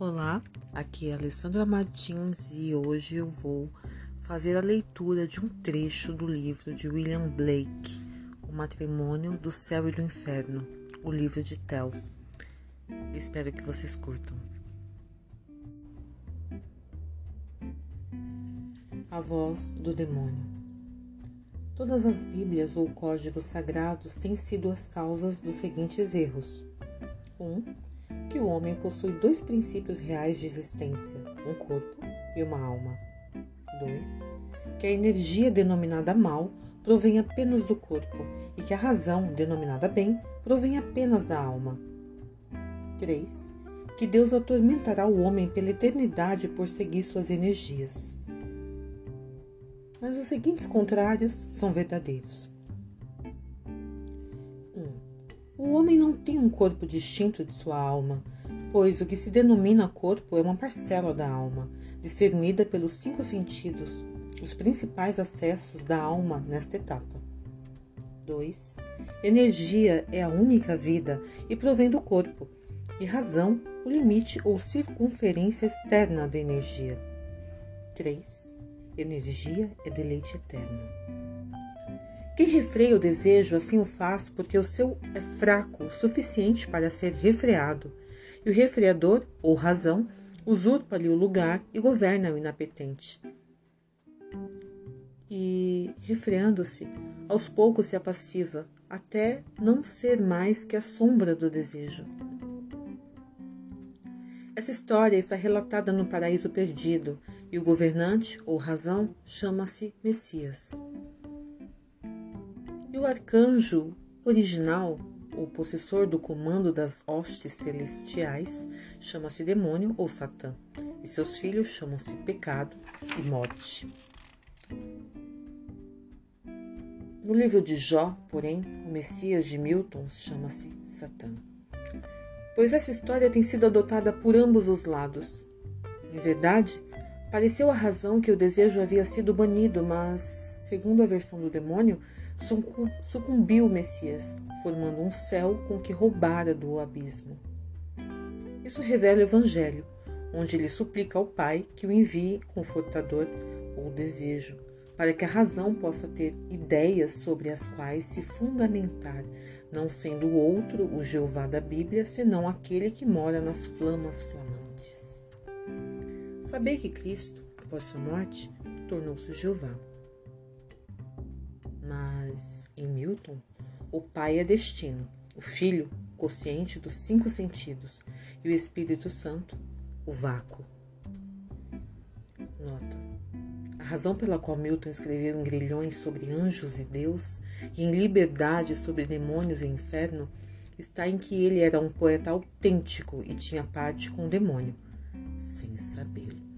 Olá, aqui é Alessandra Martins e hoje eu vou fazer a leitura de um trecho do livro de William Blake, O Matrimônio do Céu e do Inferno, o livro de Tel. Espero que vocês curtam. A voz do demônio. Todas as Bíblias ou códigos sagrados têm sido as causas dos seguintes erros. 1. Um, o homem possui dois princípios reais de existência, um corpo e uma alma. 2. Que a energia denominada mal provém apenas do corpo e que a razão denominada bem provém apenas da alma. 3. Que Deus atormentará o homem pela eternidade por seguir suas energias. Mas os seguintes contrários são verdadeiros. O homem não tem um corpo distinto de sua alma, pois o que se denomina corpo é uma parcela da alma, discernida pelos cinco sentidos, os principais acessos da alma nesta etapa. 2. Energia é a única vida e provém do corpo, e razão o limite ou circunferência externa da energia. 3. Energia é deleite eterno. Quem refreia o desejo assim o faz porque o seu é fraco o suficiente para ser refreado, e o refreador, ou razão, usurpa-lhe o lugar e governa o inapetente. E, refreando-se, aos poucos se apassiva, até não ser mais que a sombra do desejo. Essa história está relatada no paraíso perdido, e o governante, ou razão, chama-se Messias. O arcanjo original, o possessor do comando das hostes celestiais, chama-se demônio ou Satã, e seus filhos chamam-se pecado e morte. No livro de Jó, porém, o Messias de Milton chama-se Satã. Pois essa história tem sido adotada por ambos os lados. Em verdade, pareceu a razão que o desejo havia sido banido, mas, segundo a versão do demônio, sucumbiu Messias, formando um céu com que roubara do abismo. Isso revela o Evangelho, onde ele suplica ao Pai que o envie confortador ou desejo, para que a razão possa ter ideias sobre as quais se fundamentar, não sendo o outro o Jeová da Bíblia, senão aquele que mora nas flamas flamantes. Sabei que Cristo, após sua morte, tornou-se Jeová. Mas, em Milton, o Pai é destino, o Filho, consciente dos cinco sentidos, e o Espírito Santo, o vácuo. Nota. A razão pela qual Milton escreveu em grilhões sobre anjos e Deus e em liberdade sobre demônios e inferno está em que ele era um poeta autêntico e tinha parte com o demônio, sem sabê-lo.